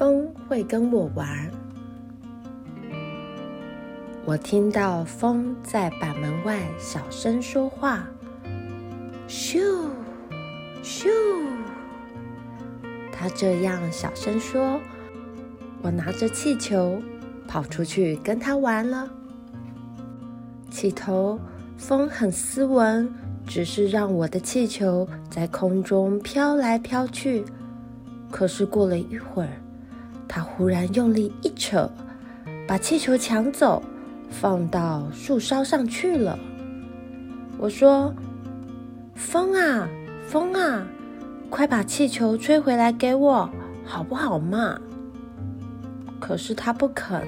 风会跟我玩。我听到风在板门外小声说话：“咻，咻。”他这样小声说，我拿着气球跑出去跟他玩了。起头，风很斯文，只是让我的气球在空中飘来飘去。可是过了一会儿，他忽然用力一扯，把气球抢走。放到树梢上去了。我说：“风啊，风啊，快把气球吹回来给我，好不好嘛？”可是他不肯，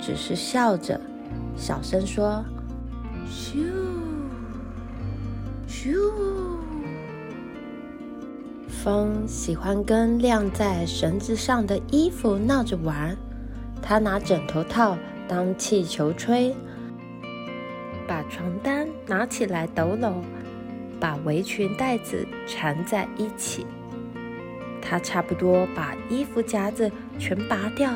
只是笑着，小声说：“咻，咻。”风喜欢跟晾在绳子上的衣服闹着玩，他拿枕头套当气球吹，把床单拿起来抖搂，把围裙带子缠在一起。他差不多把衣服夹子全拔掉，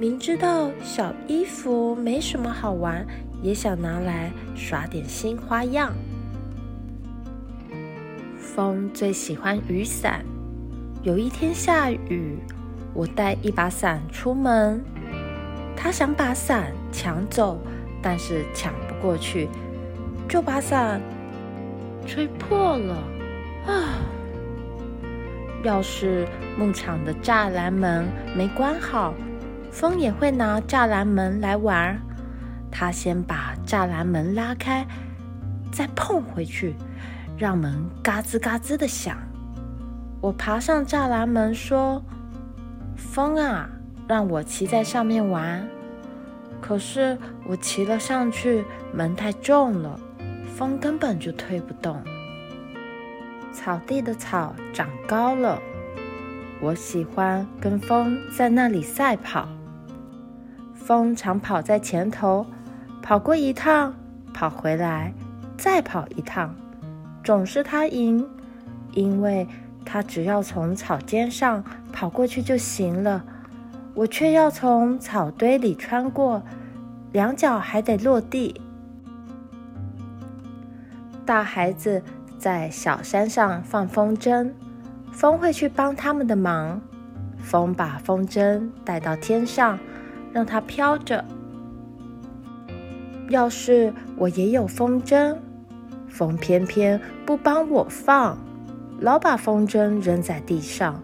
明知道小衣服没什么好玩，也想拿来耍点新花样。风最喜欢雨伞。有一天下雨，我带一把伞出门。他想把伞抢走，但是抢不过去，就把伞吹破了。啊！要是牧场的栅栏门没关好，风也会拿栅栏门来玩。他先把栅栏门拉开，再碰回去，让门嘎吱嘎吱的响。我爬上栅栏门说：“风啊！”让我骑在上面玩，可是我骑了上去，门太重了，风根本就推不动。草地的草长高了，我喜欢跟风在那里赛跑。风常跑在前头，跑过一趟，跑回来，再跑一趟，总是他赢，因为他只要从草尖上跑过去就行了。我却要从草堆里穿过，两脚还得落地。大孩子在小山上放风筝，风会去帮他们的忙。风把风筝带到天上，让它飘着。要是我也有风筝，风偏偏不帮我放，老把风筝扔在地上。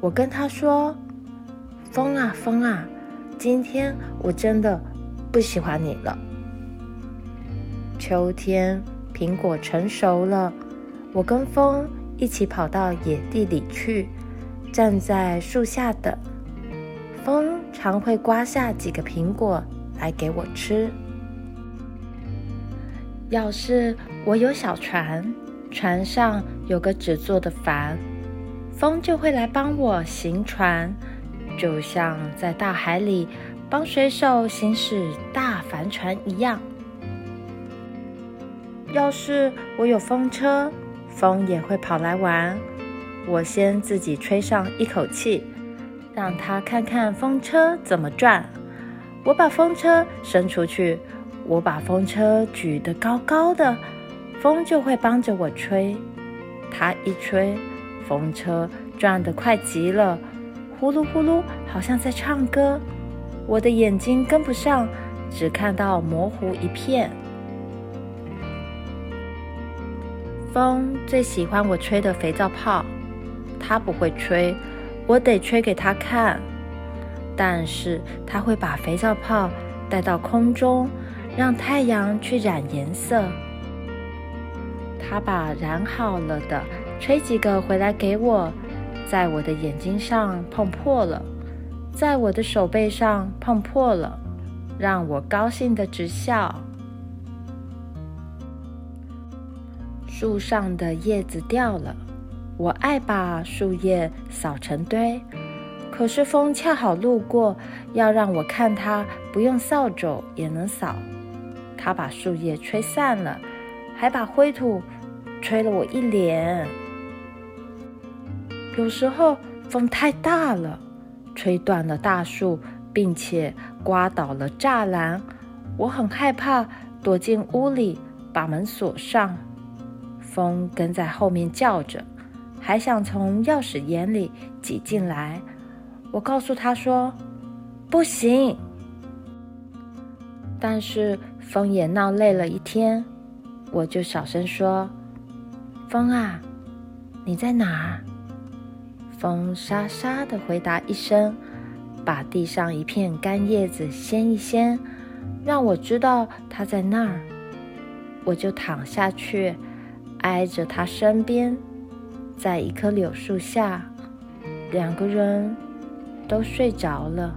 我跟他说。风啊风啊，今天我真的不喜欢你了。秋天苹果成熟了，我跟风一起跑到野地里去，站在树下等。风常会刮下几个苹果来给我吃。要是我有小船，船上有个纸做的帆，风就会来帮我行船。就像在大海里帮水手行驶大帆船一样。要是我有风车，风也会跑来玩。我先自己吹上一口气，让他看看风车怎么转。我把风车伸出去，我把风车举得高高的，风就会帮着我吹。它一吹，风车转得快极了。呼噜呼噜，好像在唱歌。我的眼睛跟不上，只看到模糊一片。风最喜欢我吹的肥皂泡，它不会吹，我得吹给它看。但是它会把肥皂泡带到空中，让太阳去染颜色。他把染好了的吹几个回来给我。在我的眼睛上碰破了，在我的手背上碰破了，让我高兴得直笑。树上的叶子掉了，我爱把树叶扫成堆，可是风恰好路过，要让我看它不用扫帚也能扫。它把树叶吹散了，还把灰土吹了我一脸。有时候风太大了，吹断了大树，并且刮倒了栅栏。我很害怕，躲进屋里，把门锁上。风跟在后面叫着，还想从钥匙眼里挤进来。我告诉他说：“不行。”但是风也闹累了一天，我就小声说：“风啊，你在哪儿？”风沙沙地回答一声，把地上一片干叶子掀一掀，让我知道他在那儿。我就躺下去，挨着他身边，在一棵柳树下，两个人都睡着了。